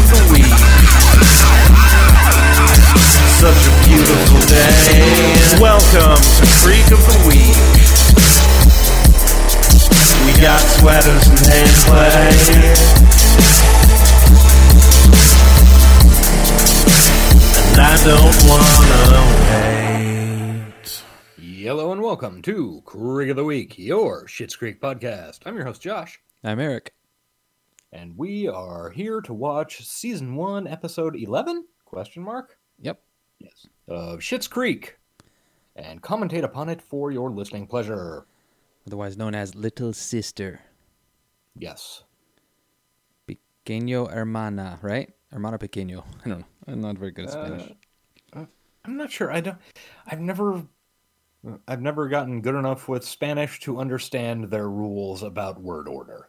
Creek of the Week. Such a beautiful day. Welcome to Creek of the Week. We got sweaters and hand play. And I don't wanna wait. Hello and welcome to Creek of the Week, your Schitt's Creek podcast. I'm your host Josh, I'm Eric. And we are here to watch season one, episode eleven? Question mark? Yep. Yes. Of Schitt's Creek, and commentate upon it for your listening pleasure. Otherwise known as Little Sister. Yes. Pequeño hermana, right? Hermana pequeño. I don't know. I'm not very good at Spanish. Uh, uh, I'm not sure. I don't. I've never. I've never gotten good enough with Spanish to understand their rules about word order.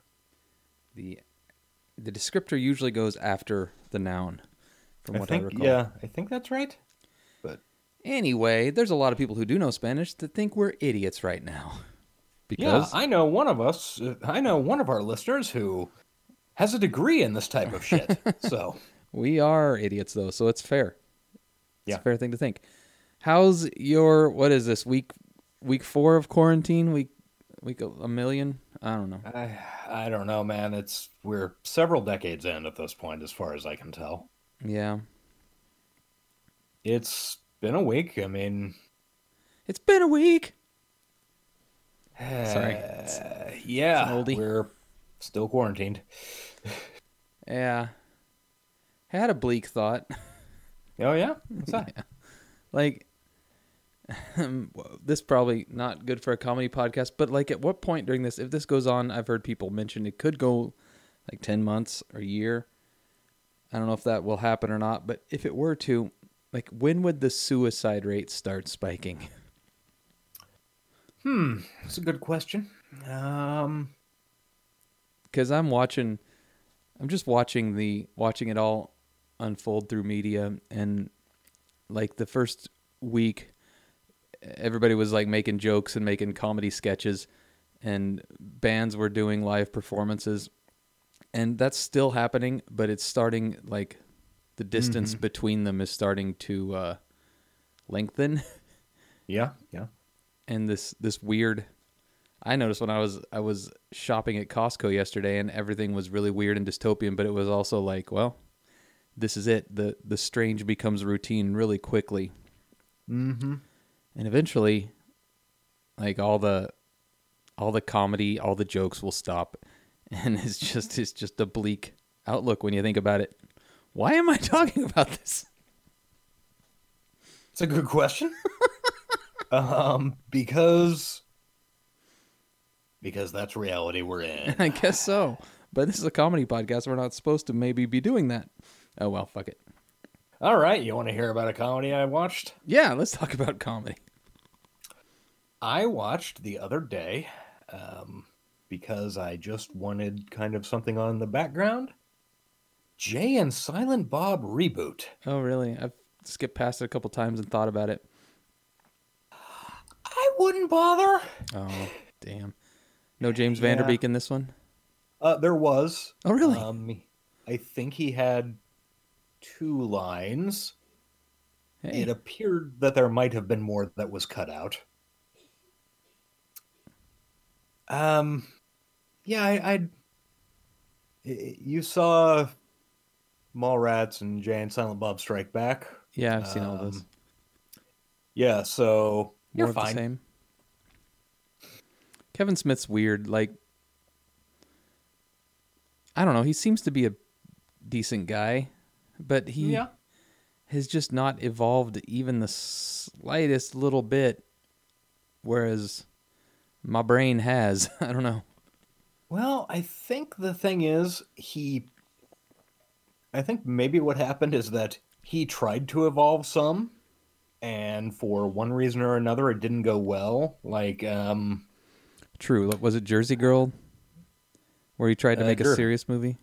the the descriptor usually goes after the noun, from I what think. I recall. yeah, I think that's right. But Anyway, there's a lot of people who do know Spanish that think we're idiots right now. Yeah, Because I know one of us. I know one of our listeners who has a degree in this type of shit. so we are idiots though, so it's fair. It's Yeah. a fair thing to think. How's your what is this week week 4 of quarantine? Week week a million? I don't know. I, I don't know, man. It's we're several decades in at this point, as far as I can tell. Yeah. It's been a week. I mean, It's been a week. Sorry. It's- yeah, oldie. we're still quarantined. Yeah. Had a bleak thought. Oh yeah, what's that? like this probably not good for a comedy podcast, but like at what point during this if this goes on, I've heard people mention it could go like 10 months or a year. I don't know if that will happen or not, but if it were to, like when would the suicide rate start spiking? Hmm, that's a good question. Um, Cuz I'm watching I'm just watching the watching it all unfold through media and like the first week everybody was like making jokes and making comedy sketches and bands were doing live performances and that's still happening but it's starting like the distance between them is starting to uh lengthen yeah, yeah. and this this weird I noticed when I was I was shopping at Costco yesterday and everything was really weird and dystopian, but it was also like, well, this is it. The the strange becomes routine really quickly. Mm-hmm. And eventually like all the all the comedy, all the jokes will stop. And it's just it's just a bleak outlook when you think about it. Why am I talking about this? It's a good question. um, because because that's reality we're in. I guess so. But this is a comedy podcast. We're not supposed to maybe be doing that. Oh well, fuck it. All right, you want to hear about a comedy I watched? Yeah, let's talk about comedy. I watched the other day um, because I just wanted kind of something on the background. Jay and Silent Bob reboot. Oh, really? I've skipped past it a couple times and thought about it. I wouldn't bother. Oh, damn. No James Yeah. Van Der Beek in this one? Uh, there was. Oh, really? Um, I think he had two lines. Hey. It appeared that there might have been more that was cut out. Um, yeah, I, I'd. You saw Mallrats and Jay and Silent Bob Strike Back. yeah, I've seen all those. Um, Yeah, so More you're of the fine. same. Kevin Smith's weird. Like, I don't know. He seems to be a decent guy, but he Yeah. has just not evolved even the slightest little bit. Whereas my brain has. I don't know. Well, I think the thing is, he. I think maybe what happened is that he tried to evolve some, and for one reason or another, it didn't go well. Like, um, True. Was it Jersey Girl? Where he tried to Uh, make a serious movie?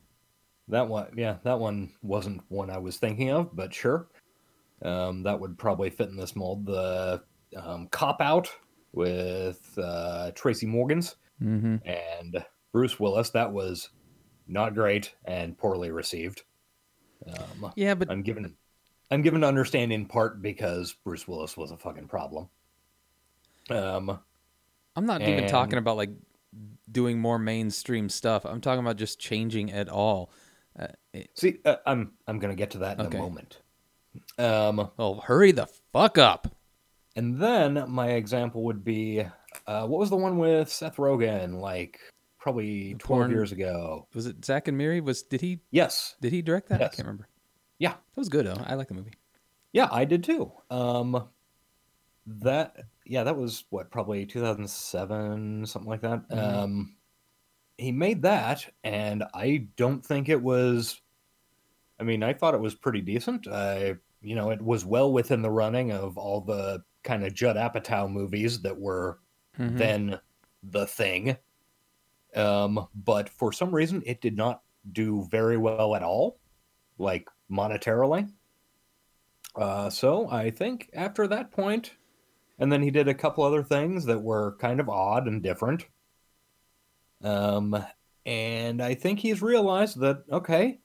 That one, yeah, that one wasn't one I was thinking of, but sure. Um, that would probably fit in this mold. The um, Cop Out with uh, Tracy Morgans Mm-hmm. and Bruce Willis, that was not great and poorly received. Um, Yeah, but I'm given I'm given to understand in part because Bruce Willis was a fucking problem. Um, I'm not even talking about like doing more mainstream stuff. I'm talking about just changing at all. Uh, it- see, uh, I'm I'm gonna get to that in Okay. a moment. Um, oh, hurry the fuck up. and then my example would be, uh, what was the one with Seth Rogen? Like probably 12 porn- years ago. Was it Zack and Miri? Was did he Yes. did he direct that? I can't remember. Yeah. That was good though. I like the movie. Yeah, I did too. Um, that yeah, that was what probably 2007, something like that. Mhm. Um, he made that, and I don't think it was. I mean, I thought it was pretty decent. I, you know, it was well within the running of all the kind of Judd Apatow movies that were Mhm. then the thing. Um, but for some reason, it did not do very well at all, like monetarily. Uh, so I think after that point, and then he did a couple other things that were kind of odd and different. Um, and I think he's realized that okay,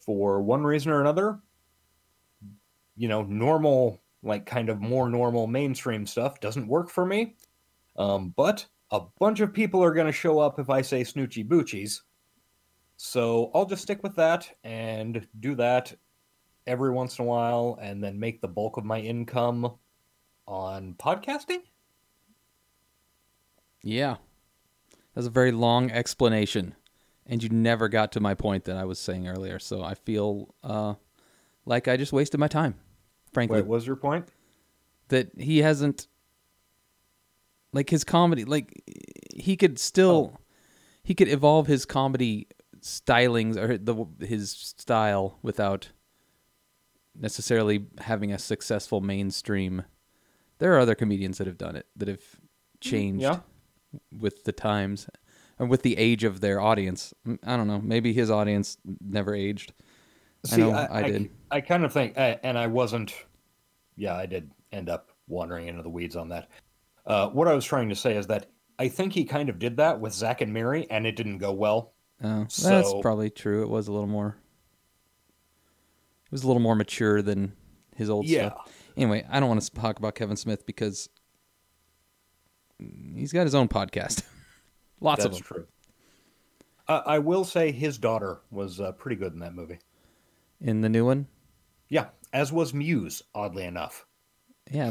for one reason or another, you know, normal, like kind of more normal mainstream stuff doesn't work for me. Um, but a bunch of people are going to show up if I say Snoochie Boochies. So I'll just stick with that and do that every once in a while and then make the bulk of my income on podcasting. Yeah. That's a very long explanation. And you never got to my point that I was saying earlier. So I feel uh, like I just wasted my time, frankly. What was your point? that he hasn't, like his comedy, like he could still, he could evolve his comedy stylings or the his style without necessarily having a successful mainstream. There are other comedians that have done it that have changed yeah. With the times and with the age of their audience. I don't know. Maybe his audience never aged. I know I did. I, kind of think, uh, and I wasn't. Yeah, I did end up wandering into the weeds on that. Uh, what I was trying to say is that I think he kind of did that with Zack and Miri, and it didn't go well. Oh, that's So- probably true. It was a little more. It was a little more mature than his old Yeah. stuff. Anyway, I don't want to talk about Kevin Smith because he's got his own podcast. Lots That's of them. true. Uh, I will say his daughter was uh, pretty good in that movie. In the new one, Yeah, as was Mewes, oddly enough. yeah,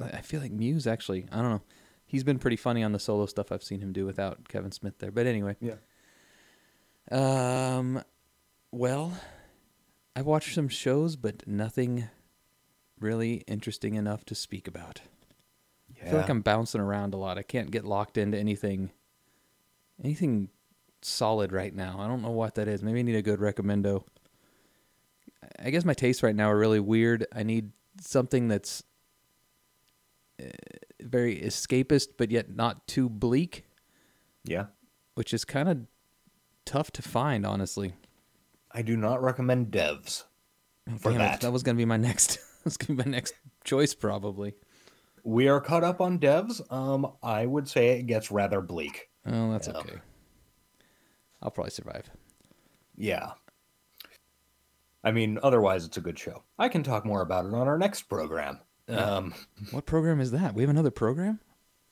I feel like Mewes actually. I don't know. He's been pretty funny on the solo stuff I've seen him do without Kevin Smith there. But anyway, Yeah. Um, well, I've watched some shows, but nothing really interesting enough to speak about. I feel like I'm bouncing around a lot. I can't get locked into anything, anything solid right now. I don't know what that is. Maybe I need a good recommendo. I guess my tastes right now are really weird. I need something that's uh, very escapist, but yet not too bleak, Yeah. which is kind of tough to find, honestly. I do not recommend devs. For Damn it, that. that was gonna be my next. That's gonna be my next choice, probably. We are caught up on devs. Um, I would say it gets rather bleak. Oh, that's Yeah. okay. I'll probably survive. Yeah. I mean, otherwise, it's a good show. I can talk more about it on our next program. Um, What program is that? We have another program?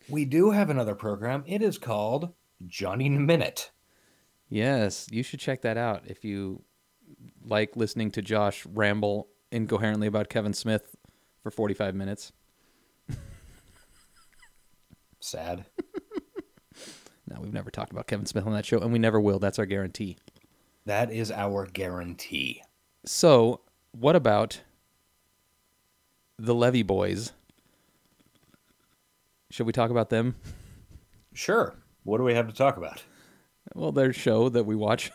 we do have another program. It is called Johnny Minute. Yes, you should check that out if you like listening to Josh ramble incoherently about Kevin Smith for 45 minutes. Sad. No, we've never talked about Kevin Smith on that show, and we never will. That's our guarantee. That is our guarantee. So, what about the Levy Boys? Should we talk about them? Sure. What do we have to talk about? Well, their show that we watch.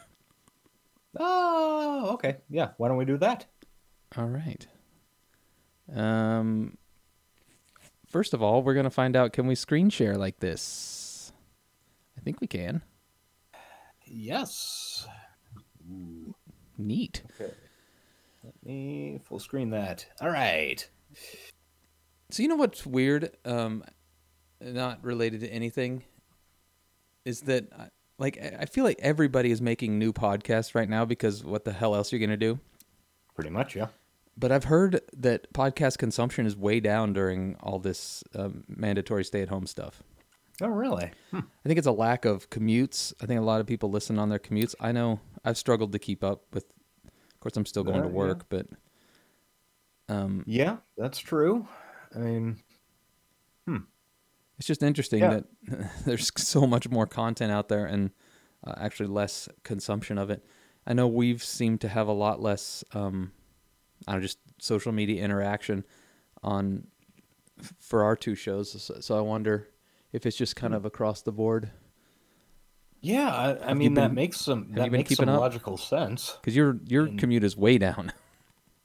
Oh, okay. Yeah. Why don't we do that? All right. Um. First of all, we're gonna find out can we screen share like this? I think we can. Yes. Ooh. Neat. Okay. Let me full screen that. All right. So you know what's weird? Um, not related to anything. Is that I- like I I feel like everybody is making new podcasts right now because what the hell else are you gonna do? Pretty much, yeah. But I've heard that podcast consumption is way down during all this um, mandatory stay-at-home stuff. Oh, really? I think it's a lack of commutes. I think a lot of people listen on their commutes. I know I've struggled to keep up with. Of course, I'm still going to Yeah, yeah. work, but um, Yeah, that's true. I mean, it's just interesting Yeah. that there's so much more content out there and uh, actually less consumption of it. I know we've seemed to have a lot less, um, I don't know, just social media interaction on for our two shows. So, so I wonder if it's just Hmm. kind of across the board yeah, I, I mean that makes some that makes some up? logical sense. because your your And- commute is way down.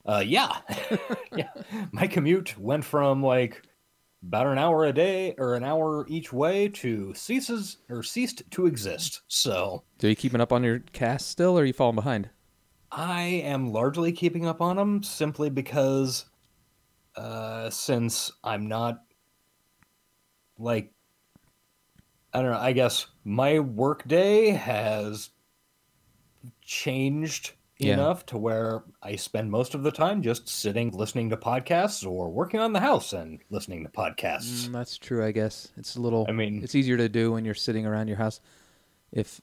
Uh, yeah, yeah. My commute went from like about an hour a day or an hour each way to ceases or ceased to exist. So Are you keeping up on your cast still, or are you falling behind? I am largely keeping up on them simply because, uh, since I'm not like, I don't know. I guess my work day has changed Yeah. enough to where I spend most of the time just sitting listening to podcasts or working on the house and listening to podcasts. Mm, that's true, I guess. It's a little. I mean- it's easier to do when you're sitting around your house, if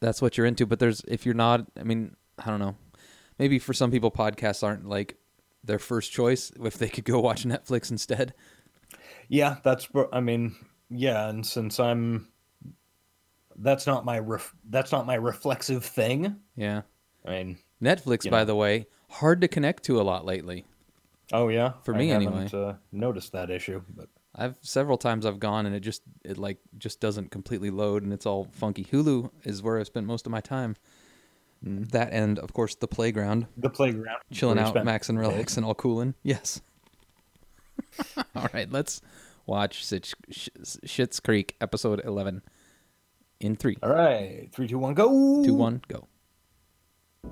that's what you're into. But there's if you're not. I mean, I don't know. Maybe for some people, podcasts aren't like their first choice. If they could go watch Netflix instead. Yeah, that's. I mean, yeah, and since I'm, that's not my ref, that's not my reflexive thing. Yeah, I mean, Netflix, by know. the way, hard to connect to a lot lately. oh yeah, For me, haven't, anyway. Uh, noticed that issue, but I've several times I've gone and it just it like just doesn't completely load and it's all funky. Hulu is where I spent most of my time. Mm. That and of course the playground. the playground, chilling out, Max and spent- and all coolin'. Yes. all right, let's watch Sitch, Sh- Schitt's Creek episode eleven in three, All right, three, two, one, go. two, one, go. A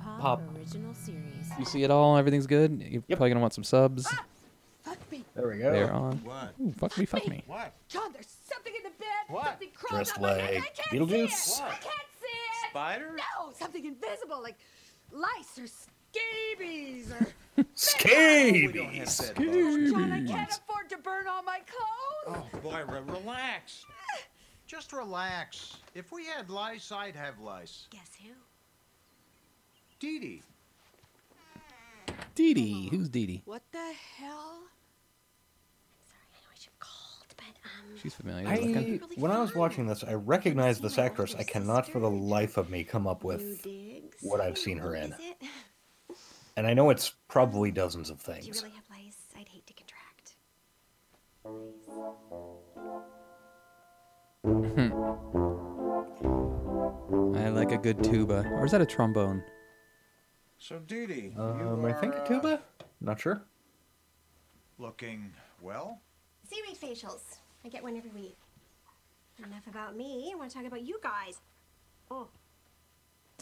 Pop, Pop. original series. You see it all? Everything's good. You're Yep. probably gonna want some subs. Fuck me. There we go. They're on. What? Ooh, fuck me, fuck me. What? John, there's something in the bed. What? Something crawled Dressed up my like I can't Beetlejuice? see it. I What? Can't see it. Spider? No, something invisible, like lice or scabies or. Oh, we don't have Scabies. Oh. John, I can't afford to burn all my clothes. Oh, boy, relax. Just relax. If we had lice, I'd have lice. Guess who? Dee Dee. Dee Dee, who's Dee Dee? What the hell? Sorry, I know I should have called, but um. She's familiar. I looking. when I was watching this, I recognized this actress. I cannot for the life of me come up with, what I've seen her in. And I know it's probably dozens of things. Do you things. really have lice? I'd hate to contract. I like a good tuba, or is that a trombone? So, Dee Dee, you Um, I think a tuba. Not sure. looking well. Seaweed facials. I get one every week. Enough about me. I want to talk about you guys. Oh.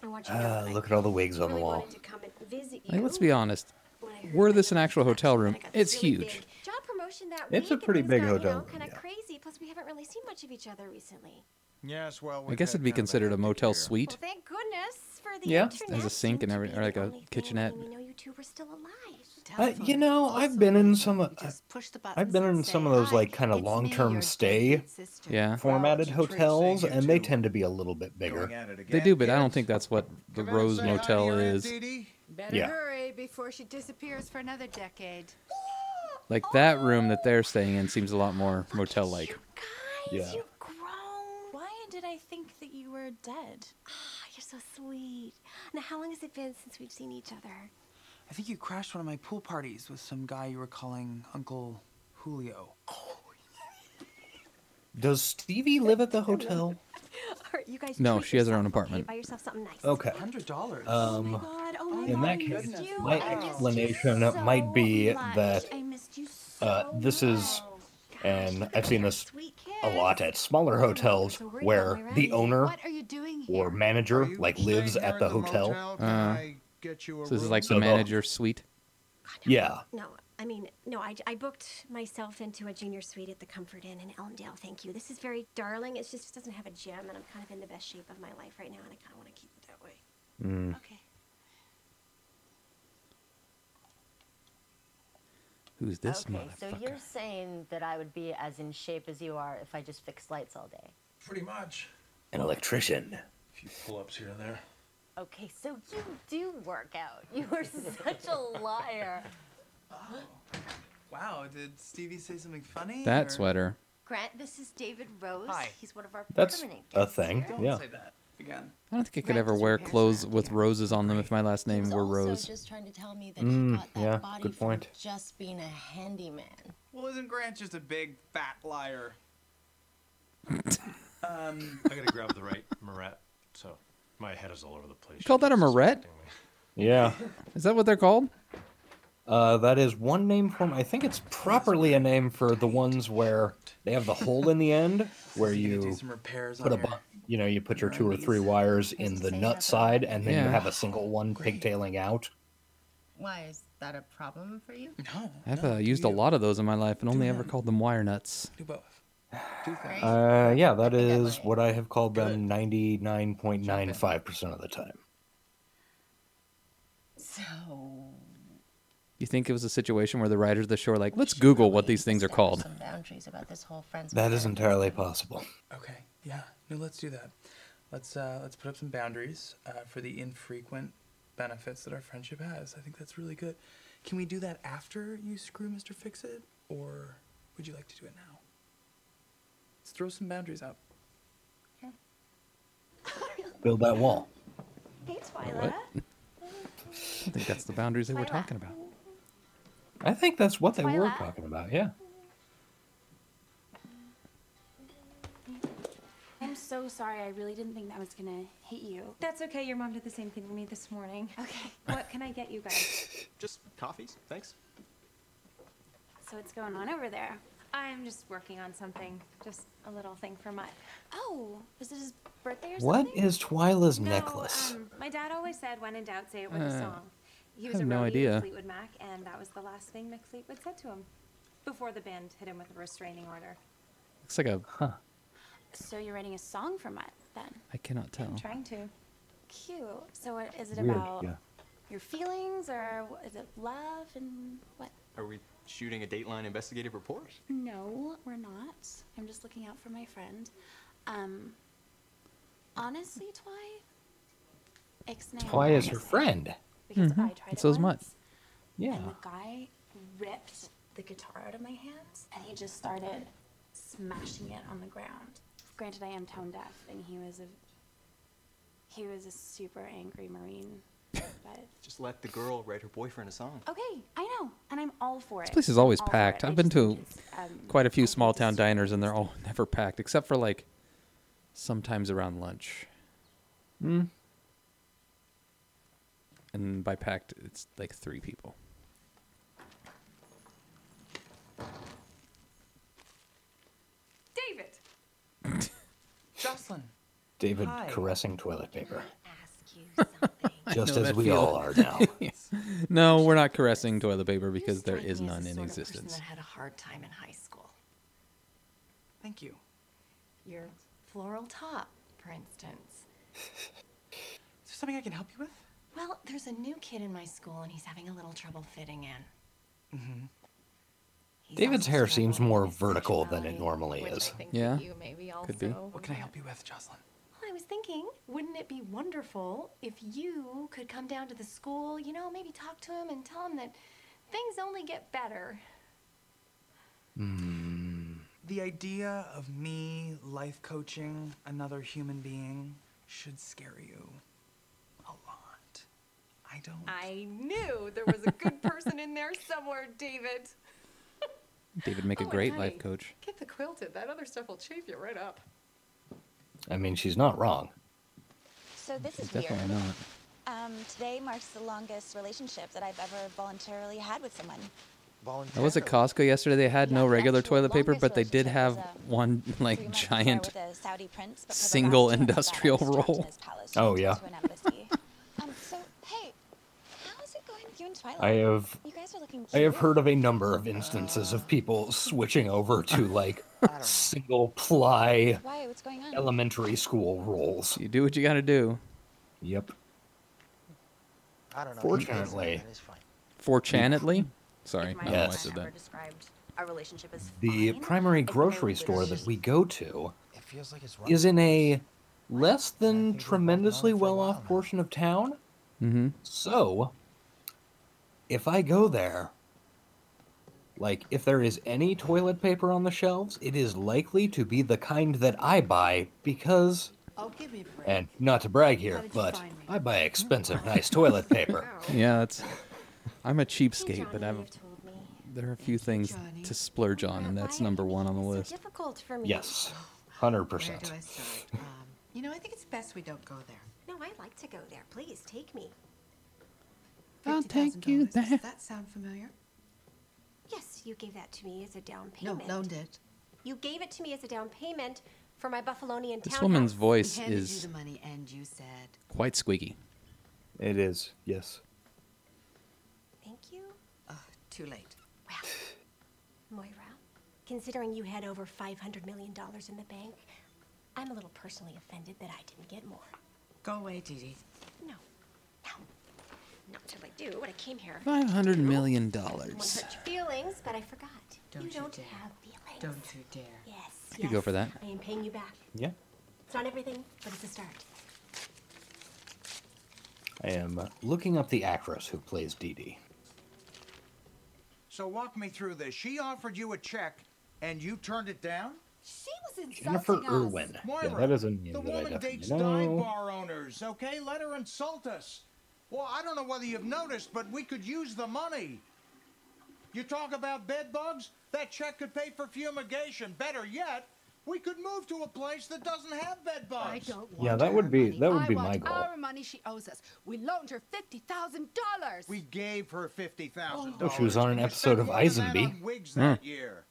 I want you to know Ah, that look at all the wigs on the really wall. wanted to come and visit Like, you. let's be honest. When I heard Were this an actual hotel room, I got this it's really huge. big Job promotion that It's week, a and pretty things big got, hotel You know, room, kind of yeah. crazy. Plus, we haven't really seen much of each other recently. Yes, well, I we've guess had it'd be kind of a considered a hectic motel year. suite. Well, thank goodness for the Yeah. internet. Has a sink seemed and to every- be or like a only thing kitchenette. letting me know you two were still alive. Uh, you know, I've been in some. of- I've been in some of those like kind of long-term stay Yeah. formatted Well, it's a treat hotels, and they tend to be a little bit bigger. at it again, They do, but I don't think that's what the Come in and Rose say hi to Motel is. Dee Dee. Better Yeah. hurry before she disappears for another decade. Like that room that they're staying in seems a lot more motel like. You guys, Yeah. you've grown. Why did I think that you were dead? Ah, you're so sweet. Now, how long has it been since we've seen each other? I think you crashed one of my pool parties with some guy you were calling Uncle Julio. Does Stevie live at the hotel? Or you guys No, she has her own apartment. Buy yourself something nice. Okay. Hundred dollars. Oh my Um, god! Oh my in god! that case, you. my I explanation so might be much. that, I missed you uh, so this is- much. and I've seen this a lot at smaller hotels So where the owner What are you doing or manager like lives at in the hotel. motel? Uh, I get you a. So this is like so the manager the, suite. God, no, yeah. No, I mean, no. I, I booked myself into a junior suite at the Comfort Inn in Elmdale. Thank you. This is very darling. It just doesn't have a gym, and I'm kind of in the best shape of my life right now, and I kind of want to keep it that way. Mm. Okay. Who's this okay, So you're saying that I would be as in shape as you are if I just fixed lights all day? Pretty much. An electrician. A few pull ups here and there. Okay, so you do work out. You are such a liar. Wow, did Stevie say something funny? That or- sweater. Grant, this is David Rose. Hi. He's one of our That's permanent a thing. here. Don't Yeah. say that again. I don't think I could Grant ever wear clothes with here. roses on them if my last He name was were also Rose. just trying to tell me that Mm, he got that yeah, body good from point. just being a handyman. Well, isn't Grant just a big fat liar? um, I gotta grab the right marrette, so my head is all over the place. You called that a marrette? Yeah. Is that what they're called? Uh, that is one name for 'em. I think it's properly a name for the ones where they have the hole in the end, where you do some repairs put a your... bu- you know you put your two or three wires in the nut side, and then you Yeah. have a single one Great. pigtailing out. Why is that a problem for you? No, I've no, uh, do used a lot of those in my life and only ever called them wire nuts. Do both. Do things. Uh, yeah, that I think I is might. what I have called them ninety nine point nine five percent of the time. So You think it was a situation where the writers of the show were like, let's Google what these things are called. Some boundaries about this whole friends. That with is benefits entirely possible. Okay. Yeah. No, let's do that. Let's uh, let's put up some boundaries uh, for the infrequent benefits that our friendship has. I think that's really good. Can we do that after you screw Mr. Fix It, or would you like to do it now? Let's throw some boundaries out. Build that wall. Hey, Twyla. I think that's the boundaries they were Twilight. talking about. I think that's what they were Twilight. talking about. Yeah. I'm so sorry. I really didn't think that was gonna hit you. That's okay. Your mom did the same thing for me this morning. Okay. What can I get you guys? Just coffees, thanks. So what's going on over there? I'm just working on something. Just a little thing for Mutt. Oh, was it his birthday or What something? is Twyla's No, necklace? um, my dad always said, when in doubt, say it with a Uh, song. He I was have a no roadie idea. Fleetwood Mac, and that was the last thing Mick Fleetwood said to him before the band hit him with a restraining order. Looks like a. Huh. So you're writing a song for Mutt then? I cannot tell. I'm trying to. Cute. So what is it Weird, about? yeah. Your feelings or is it love and what? Are we shooting a Dateline investigative report? No, we're not. I'm just looking out for my friend. Um, honestly, Twy, Ixnay Twy is her friend. Because Mhm. I tried And it so's Mutt. once, Yeah. and the guy ripped the guitar out of my hands, and he just started smashing it on the ground. Granted, I am tone deaf, and he was a he was a super angry marine. But Just let the girl write her boyfriend a song. okay, I know, and I'm all for it. This place is always I'm all for packed. it. I I've been just to think it's, um, quite a few I small town diners, and they're all never packed, except for like sometimes around lunch. Hmm. And by packed, it's like three people. David! Jocelyn. David Hi. caressing toilet paper. Ask you something. Just as we feel. all are now. No, we're not caressing toilet paper because there strike is me as none in sort of person existence. that had a hard time in high school. Thank you. Your floral top, for instance. Is there something I can help you with? Well, there's a new kid in my school, and he's having a little trouble fitting in. Mm-hmm. David's hair seems more vertical than it normally is. Yeah, you maybe also could be. What can I help you with, Jocelyn? Well, I was thinking, wouldn't it be wonderful if you could come down to the school, you know, maybe talk to him and tell him that things only get better. Hmm. The idea of me life coaching another human being should scare you a lot. I don't. I knew there was a good person in there somewhere, David. David make a Oh, and great honey, life coach. Get the quilted. That other stuff will chafe you right up. I mean, she's not wrong. So this is Definitely weird. not. Um, today marks the longest relationship that I've ever voluntarily had with someone. I was at Costco yesterday. They had no regular toilet paper, but they did have um, one like giant before with a Saudi prince, but for the single last two months of that, I industrial was trapped in roll. Oh, yeah. to an embassy. um, so hey, how's it going with you and Twilight? I have You guys are looking. I have heard of a number of instances of people switching over to like single ply Why? What's going on? elementary school roles. You do what you got to do. Yep. I don't know. Fortunately. It's fine. Fortunatately, Sorry, if I don't know why I boyfriend said that. described our relationship as The fine, primary I think I grocery store that we go to It feels like it's right. is in a less than tremendously well off portion of town. Mm-hmm. So, if I go there, like if there is any toilet paper on the shelves, it is likely to be the kind that I buy because, Oh, give me a break. and not to brag here, but? I buy expensive, nice toilet paper. Yeah, that's. I'm a cheapskate, but I'm. There are a few things to splurge on, and that's number one on the list. difficult for me. Yes, hundred Where percent. do I start? Um, you know, I think it's best we don't go there. No, I'd like to go there. Please take me. I'll take you there. Does that sound familiar? Yes, you gave that to me as a down payment. No, payment. loaned it. You gave it to me as a down payment for my Buffalonian This woman's voice is you the money and you said, quite squeaky. It is, yes. Thank you. oh, too late. Well, Moira, considering you had over $500 million in the bank, I'm a little personally offended that I didn't get more. Go away, Dee Dee. No. No. Not till I do what I came here. Five hundred million I won't dollars. hurt your feelings, but I forgot. Don't you you don't dare. have feelings. Don't you dare. Yes. I could go for that. I am paying you back. Yeah. It's not everything, but it's a start. I am uh, looking up the actress who plays Dee Dee. So walk me through this. She offered you a check, and you turned it down? She was insulting Jennifer us. Irwin. Moira, yeah, that is a name the that woman definitely dates dive bar owners, okay? Let her insult us. Well, I don't know whether you've noticed, but we could use the money. You talk about bed bugs? That check could pay for fumigation. Better yet, we could move to a place that doesn't have bed bugs. I don't want Yeah, that would be money. that would I be want my goal. our money she owes us. We loaned her fifty thousand dollars. We gave her fifty thousand Oh, dollars. she was on an episode of Eisenby. Wigs that hmm. year.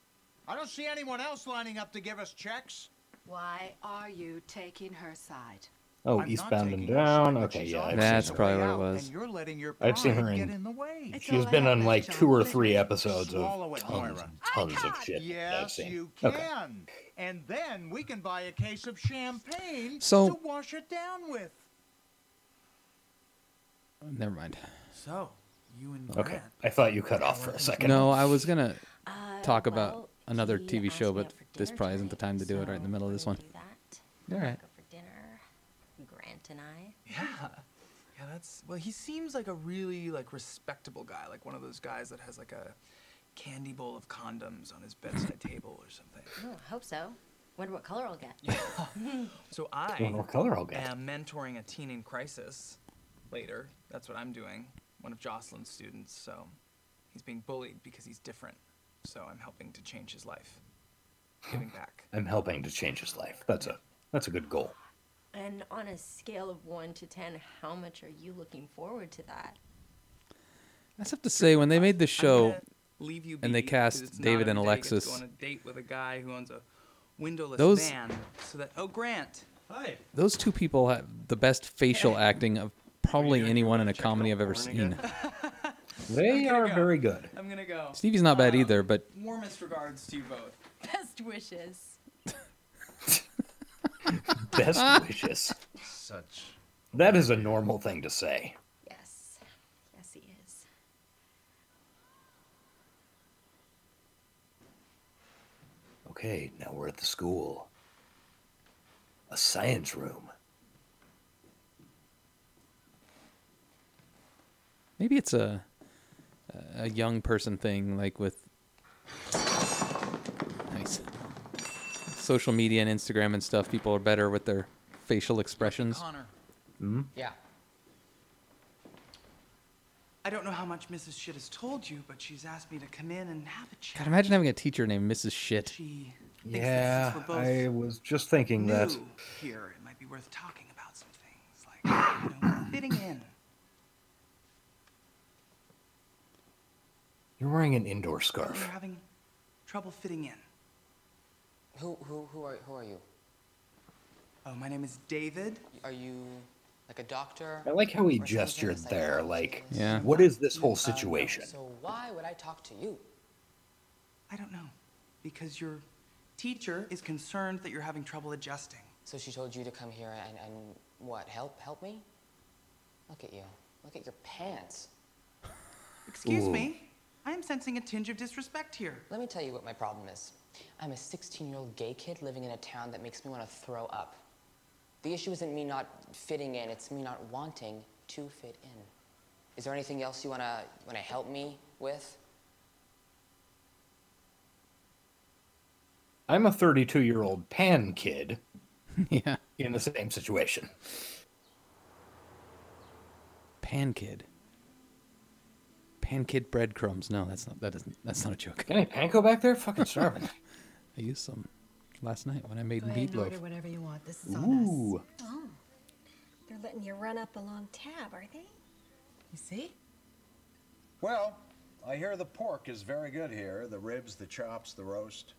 I don't see anyone else lining up to give us checks. Why are you taking her side? Oh, I'm Eastbound and Down. side, Okay, yeah, I've That's seen probably what it was. And you're letting your I've seen her pride in- get in the way. It's She's all been on like two or three episodes of Swallow it, tons and tons of shit that I've Yes, seen. you Okay. can. And then we can buy a case of champagne So- to wash it down with. Never mind. So, you and Okay. Grant. I thought you cut off for a second. No, I was gonna Uh, talk about well, another he TV asked show, me but out for this dinner probably isn't the tonight, time to do it right in the so middle of this we're one. gonna that. All right. Go for dinner. Grant and I. Yeah. Yeah, that's well. He seems like a really like respectable guy, like one of those guys that has like a candy bowl of condoms on his bedside table or something. Oh, I hope so. Wonder what color I'll get. So I Wonder what color I'll get. am mentoring a teen in crisis later. That's what I'm doing. One of Jocelyn's students. So he's being bullied because he's different. So I'm helping to change his life, giving back. I'm helping to change his life. That's a that's a good goal. And on a scale of one to ten, how much are you looking forward to that? I just have to say, when they made the show, leave you and they cast David and day I get to Alexis, Go on a date with a guy who owns a windowless Those- van. So that oh Grant. Hi. those two people have the best facial acting of probably anyone in a comedy I've ever seen. They are go. very good. I'm gonna go. Stevie's not bad Uh, either, but Warmest regards to you both. Best wishes. Best wishes. Such. That is a normal thing to say. Yes. Yes, he is. Okay, now we're at the school. A science room. maybe it's a a young person thing, like with nice social media and Instagram and stuff. People are better with their facial expressions. Connor. Hmm? Yeah. I don't know how much Mrs. Schitt has told you, but she's asked me to come in and have a chat. God, imagine having a teacher named Mrs. Schitt. She Yeah, since we're both I was just thinking that. here, it might be worth talking about some things, like you know, fitting in. You're wearing an indoor scarf. You're having trouble fitting in. Who who who are who are you? Oh, my name is David. Are you like a doctor? I like how he gestured there, like. Yeah. what is this Uh, whole no, situation? So why would I talk to you? I don't know, because your teacher is concerned that you're having trouble adjusting. So she told you to come here and, and what? Help help me? Look at you. Look at your pants. Excuse Ooh. me. I am sensing a tinge of disrespect here. Let me tell you what my problem is. I'm a 16 year old gay kid living in a town that makes me want to throw up. The issue isn't me not fitting in, it's me not wanting to fit in. Is there anything else you want to want to help me with? I'm a 32 year old pan kid. yeah. In the same situation. Pan kid. Pan kid breadcrumbs. No, that's not. That isn't. That's not a joke. Got any panko back there? Fucking starving. I used some last night when I made Go ahead and order meatloaf. whatever you want. This is on Ooh. us. Oh, they're letting you run up a long tab, are they? You see? Well, I hear the pork is very good here. The ribs, the chops, the roast.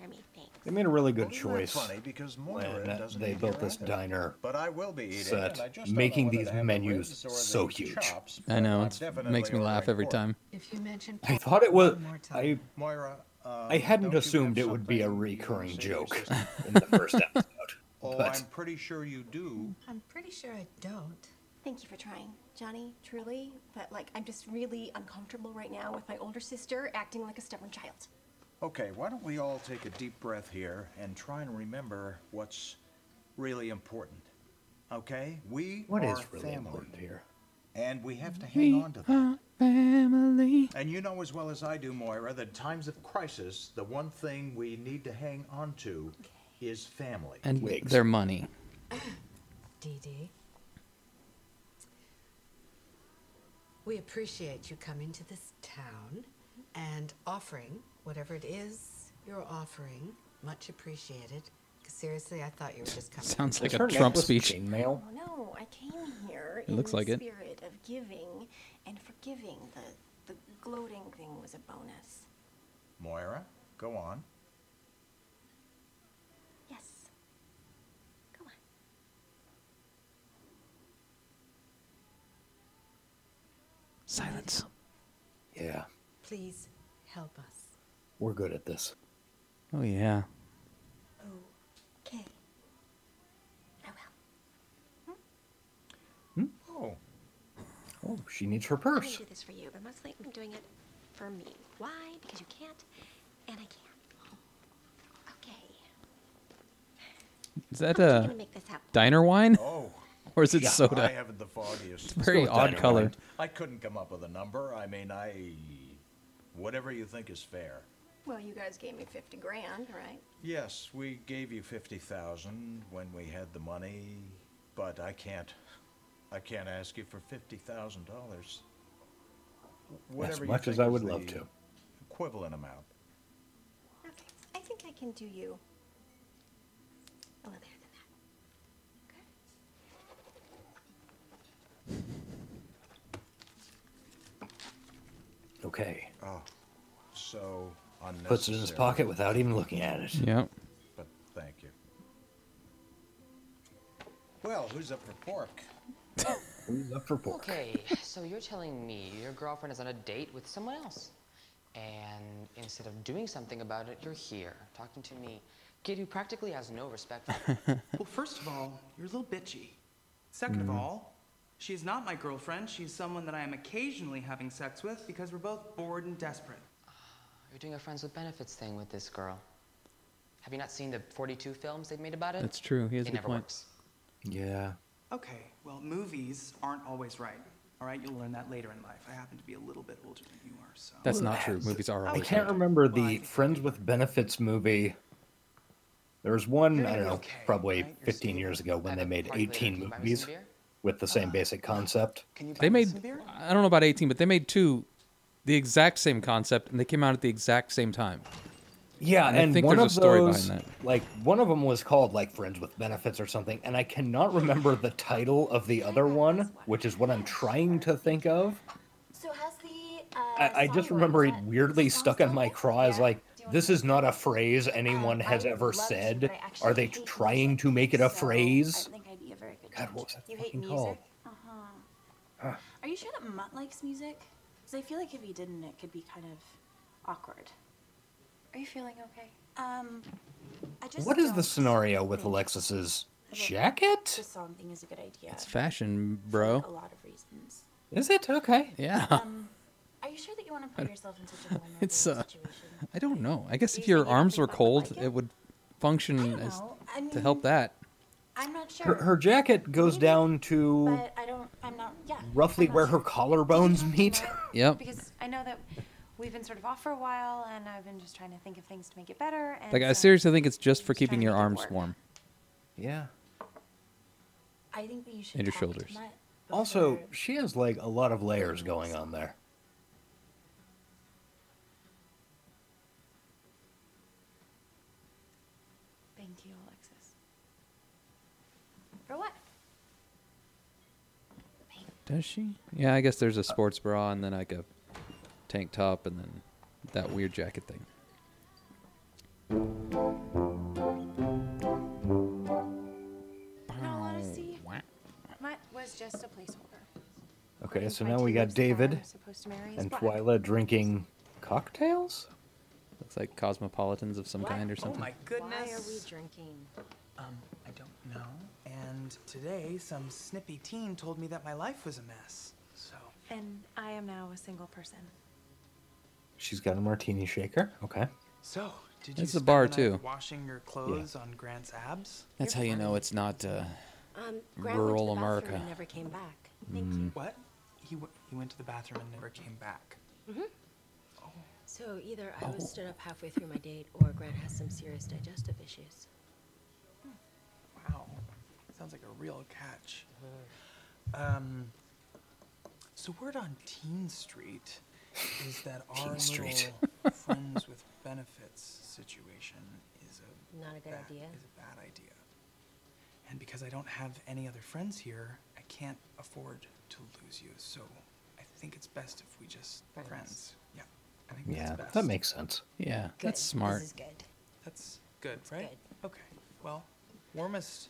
Nothing for me, thanks. They made a really good Well, choice funny because when they built this appetite. diner But I will be eating, set, and I just making these to the menus so the huge. chops, I know I'm it's, definitely makes me laugh every time. If you mention I thought it was. more time. I Moira, uh, I hadn't assumed it would be a recurring joke in the first episode. Oh, but I'm pretty sure you do. I'm pretty sure I don't. Thank you for trying, Johnny, truly. But, like, I'm just really uncomfortable right now with my older sister acting like a stubborn child. Okay, why don't we all take a deep breath here and try and remember what's really important? Okay? We What are is really family, important here? and we have to hang on to that. Family. And you know as well as I do, Moira, that in times of crisis, the one thing we need to hang on to is family. And Wigs. their money. Dee Dee. We appreciate you coming to this town and offering whatever it is you're offering. Much appreciated. 'Cause seriously, I thought you were just coming. Sounds like Is a Trump speech. chainmail? Oh, no, I came here It in looks the like it. spirit of giving and forgiving. The, the gloating thing was a bonus. Moira, go on. Yes. Go on. Silence. Yeah, Please help us. We're good at this. Oh yeah. Okay. Oh, I will. Hmm? Hmm? Oh, Oh, she needs her I'm gonna purse. do this for you, but mostly I'm doing it for me. Why? Because you can't, and I can't. Okay. Is that How much a gonna make this happen? diner wine? oh. Or is it Yeah, soda? I haven't the foggiest. Very with odd diner color. wine. I couldn't come up with a number. I mean, I. Whatever you think is fair. Well, you guys gave me 50 grand, right? Yes, we gave you 50,000 when we had the money, but I can't. I can't ask you for $50,000. As Whatever you much as think I is would love to. Equivalent amount. Okay. I think I can do you a little better than that. Okay. Okay. Oh, so unnecessary. Puts it in his pocket without even looking at it. Yep. But thank you. Well, who's up for pork? Who's up for pork? Okay, so you're telling me your girlfriend is on a date with someone else. And instead of doing something about it, you're here, talking to me. Kid who practically has no respect for you. Well, first of all, you're a little bitchy. Second of mm. all, she is not my girlfriend. She's someone that I am occasionally having sex with because we're both bored and desperate. You're doing a friends with benefits thing with this girl. Have you not seen the 42 films they've made about it? That's true. He has it a good never point. works. Yeah. Okay, well, movies aren't always right. All right, you'll learn that later in life. I happen to be a little bit older than you are, so. That's not true. Movies are Always I can't right. remember the Friends with Benefits movie. There was one, I don't know, probably 15 years ago when they made 18 movies with the same uh-huh. basic concept. They made I don't know about 18, but they made two the exact same concept and they came out at the exact same time. Yeah, And and, I think one there's of a story those, behind like one of them was called like Friends with Benefits or something, and I cannot remember the title of the other one, which is what I'm trying to think of. So how's the, uh, I, I just remember it weirdly stuck in my craw as like, this is not a phrase anyone has ever said. Are they trying to make it a phrase? think I'd be a very good God, what was that You hate fucking music? called? Uh-huh. Huh. Are you sure that Mutt likes music? Because I feel like if he didn't, it could be kind of awkward. Are you feeling okay? Um, I just What is the scenario with Alexis's jacket? The song thing is a good idea. It's fashion, for bro. a lot of reasons. Is it okay? Yeah. Um, Are you sure that you want to put yourself in such a vulnerable It's uh, situation? I don't know. I guess Do if you your think you don't arms were cold, like it? it? would function as know. I to help that. I'm not sure. Her, her jacket goes down to But I don't. I'm not. Yeah. roughly where her collarbones meet. Yep. Because I know that we've been sort of off for a while, and I've been just trying to think of things to make it better. And Like I so- seriously think it's just for just trying keeping to your make it arms work. warm Yeah. I think that you should and your talk to shoulders. Mutt Also, before- she has like a lot of layers going on there. Thank you, Alexis. For what? Does she? Yeah, I guess there's a sports bra and then like a tank top and then that weird jacket thing. In all honesty, Mutt was just a placeholder. Okay, so now we got David I'm supposed to marry is and. Twyla drinking cocktails. Looks like cosmopolitans of some kind or oh something. Oh my goodness. Why are we drinking? Um, I don't know. And today, some snippy teen told me that my life was a mess. So. And I am now a single person. She's got a martini shaker. Okay. So, did you It's a spend bar, night too. washing your clothes on Grant's abs? That's how you know it's not uh, Um, Grant rural went to the bathroom America. and never came back. Thank Mm. What? He, w- he went to the bathroom and never came back. Mm-hmm. Oh. So either I was stood up halfway through my date, or Grant has some serious digestive issues. Wow. Sounds like a real catch. Um, so word on Teen Street is that our Teen Street. little friends with benefits situation is a Not a good bad, idea. Is a bad idea. And because I don't have any other friends here, I can't afford to lose you. So I think it's best if we just friends. Friends. Yeah. I think Yeah, that's best. that makes sense. Yeah, Good. that's smart. This is good. That's good, right? good. Okay. Well, warmest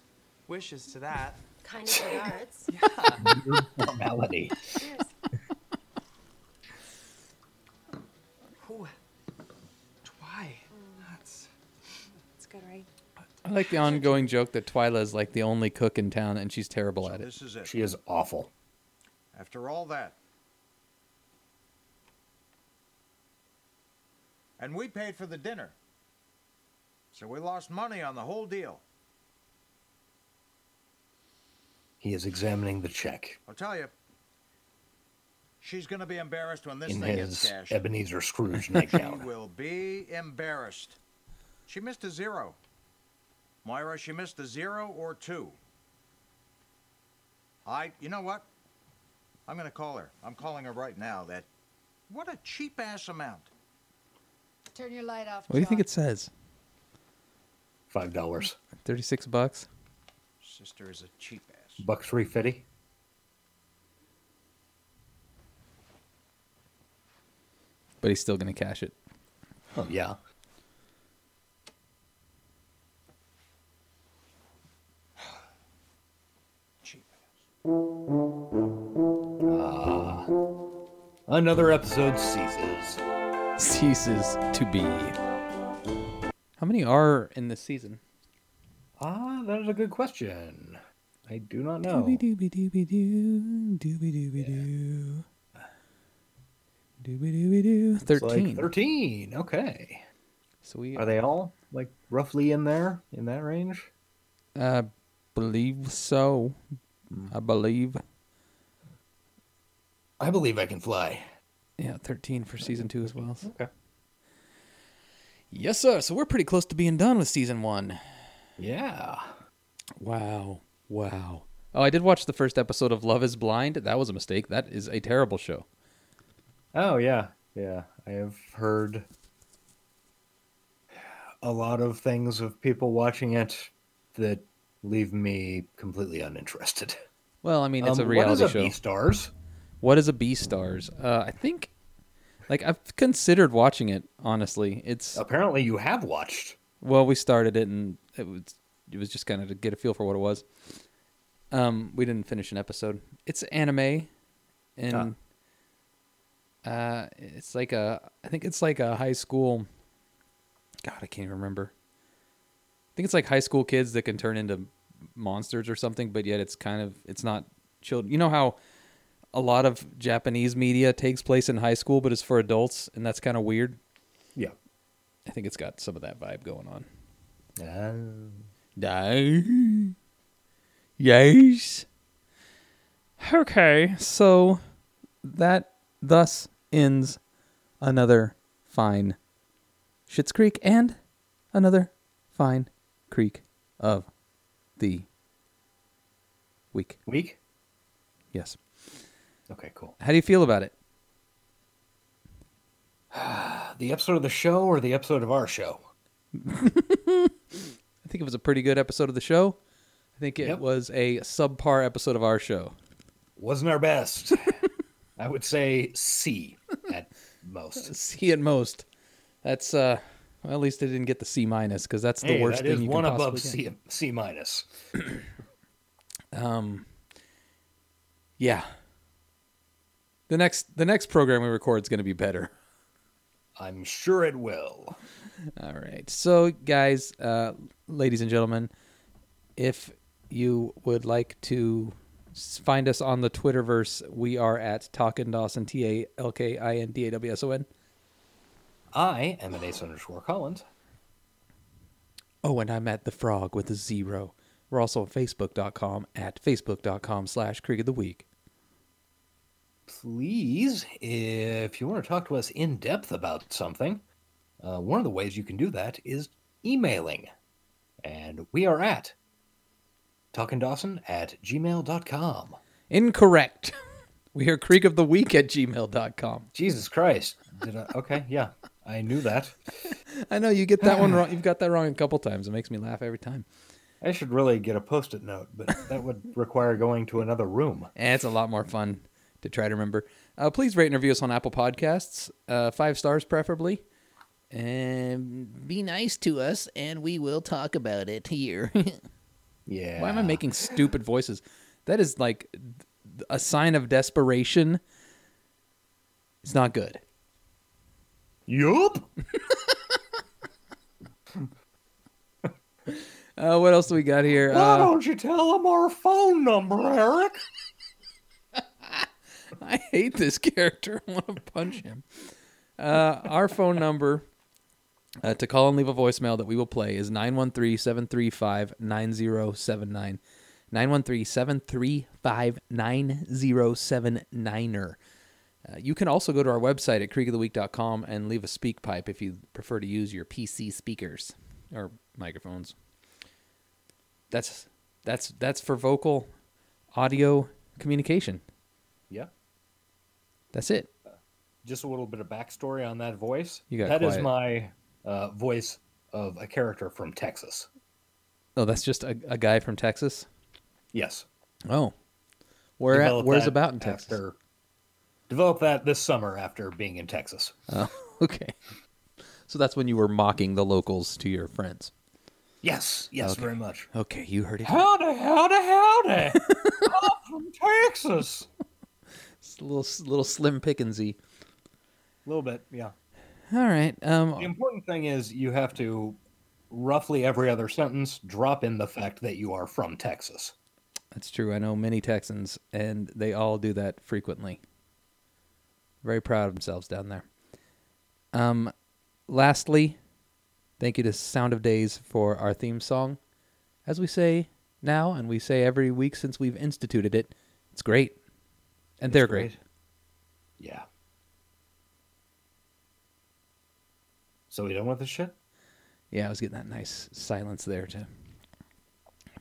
wishes to that. Kind of regards. Weird formality. Ooh. Twy. That's. It's good, right? I like the ongoing joke that Twyla is like the only cook in town and she's terrible at it. This is it. She is awful. After all that. And we paid for the dinner. So we lost money on the whole deal. He is examining the check I'll tell you. She's going to be embarrassed when this in thing gets his cashed. Ebenezer Scrooge nightgown. She will be embarrassed. She missed a zero. Moira, she missed a zero or two. I, you know what? I'm going to call her. I'm calling her right now. That, what a cheap ass amount. Turn your light off. What do you think it says? Five dollars. Thirty-six bucks. Sister is a cheap ass. Buck three fifty. But he's still gonna cash it. Oh yeah. Ah. Another episode ceases. Ceases to be. How many are in this season? Ah, that is a good question. I do not know. Dooby dooby dooby doo. Dooby dooby doo. Dooby dooby doo. It's like Thirteen. Thirteen. Okay. So we Are they all like roughly in there in that range? I believe so. Hmm. I believe. I believe I can fly. Yeah, 13 for season two as well. Okay. Yes, sir. So we're pretty close to being done with season one. Yeah. Wow. Wow. Oh, I did watch the first episode of Love is Blind. That was a mistake. That is a terrible show. Oh yeah, yeah. I have heard a lot of things of people watching it that leave me completely uninterested. Well, I mean, it's Um, a reality what is a show. Beastars? What is a Beastars? Uh, I think, like, I've considered watching it. Honestly, it's apparently you have watched. Well, we started it, and it was it was just kind of to get a feel for what it was. Um, we didn't finish an episode. It's anime, and uh, it's like a I think it's like a high school. God, I can't even remember. I think it's like high school kids that can turn into monsters or something, but yet it's kind of it's not children. You know how a lot of Japanese media takes place in high school, but it's for adults, and that's kind of weird. Yeah. I think it's got some of that vibe going on. Uh, Die. Yes. Okay, so that thus ends another fine Schitt's Creek and another fine creek of the week. Week? Yes. Okay, cool. How do you feel about it? The episode of the show or the episode of our show? I think it was a pretty good episode of the show. I think it was a subpar episode of our show. Wasn't our best. I would say C at most. C at most. That's uh well, at least I didn't get the C minus because that's the Hey, worst that thing is you one can above possibly C, C minus. Um Yeah. The next the next program we record is going to be better. I'm sure it will. All right. So, guys, uh, ladies and gentlemen, if you would like to find us on the Twitterverse, we are at Talkin' Dawson, T A L K I N D A W S O N. I am an ace underscore Collins. Oh, and I'm at The Frog with a zero. We're also at Facebook.com at Facebook.com slash Creek of the Week. Please, if you want to talk to us in depth about something, uh, one of the ways you can do that is emailing. And we are at talkingdawson at gmail.com. Incorrect. We are Creek of the Week at gmail.com. Jesus Christ. Did I? Okay, yeah. I knew that. I know you get that one wrong. You've got that wrong a couple times. It makes me laugh every time. I should really get a post it note, but that would require going to another room. And it's a lot more fun to try to remember. Uh, please rate and review us on Apple Podcasts, uh, five stars preferably. And be nice to us, and we will talk about it here. Yeah. Why am I making stupid voices? That is like a sign of desperation. It's not good. Yup. Uh, what else do we got here? Why Uh, don't you tell them our phone number, Eric? I hate this character. I want to punch him. Uh, our phone number uh, to call and leave a voicemail that we will play is 913 735 9079. 913 735 9079er. Uh, you can also go to our website at creekoftheweek.com and leave a SpeakPipe if you prefer to use your PC speakers or microphones. That's that's that's for vocal audio communication. Yeah. That's it. Just a little bit of backstory on that voice. You got That is quiet. my uh, voice of a character from Texas. Oh, that's just a, a guy from Texas. Yes. Oh, where at, where's about in Texas? After, developed that this summer after being in Texas. Oh, okay. So that's when you were mocking the locals to your friends. Yes, yes, Okay. very much. Okay, you heard it. Howdy, howdy, howdy. I'm from Texas. It's a little little slim pickensy. A little bit, yeah. All right. The Um. important thing is you have to roughly every other sentence drop in the fact that you are from Texas. That's true. I know many Texans, and they all do that frequently. Very proud of themselves down there. Um, lastly, thank you to Sound of Days for our theme song. As we say now, and we say every week since we've instituted it, it's great, and they're great. Yeah. So we done with this shit? Yeah, I was getting that nice silence there to.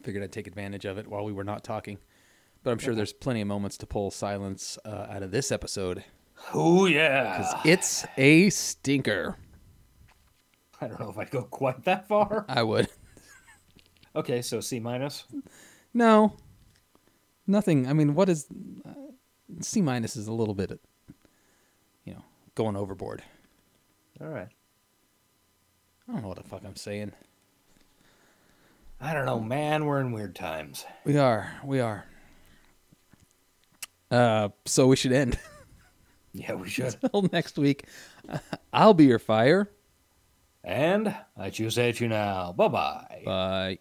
Figured I'd take advantage of it while we were not talking, but I'm sure there's plenty of moments to pull silence uh, out of this episode. Oh yeah. because it's a stinker. I don't know if I'd go quite that far. I would. Okay, so C minus. No, nothing. I mean, what is uh, C minus is a little bit, you know, going overboard. All right. I don't know what the fuck I'm saying. I don't know, man. We're in weird times. We are, we are. Uh, so we should end. Yeah, we should. Until next week, I'll be your fire. And I choose at you now. Bye bye. Bye.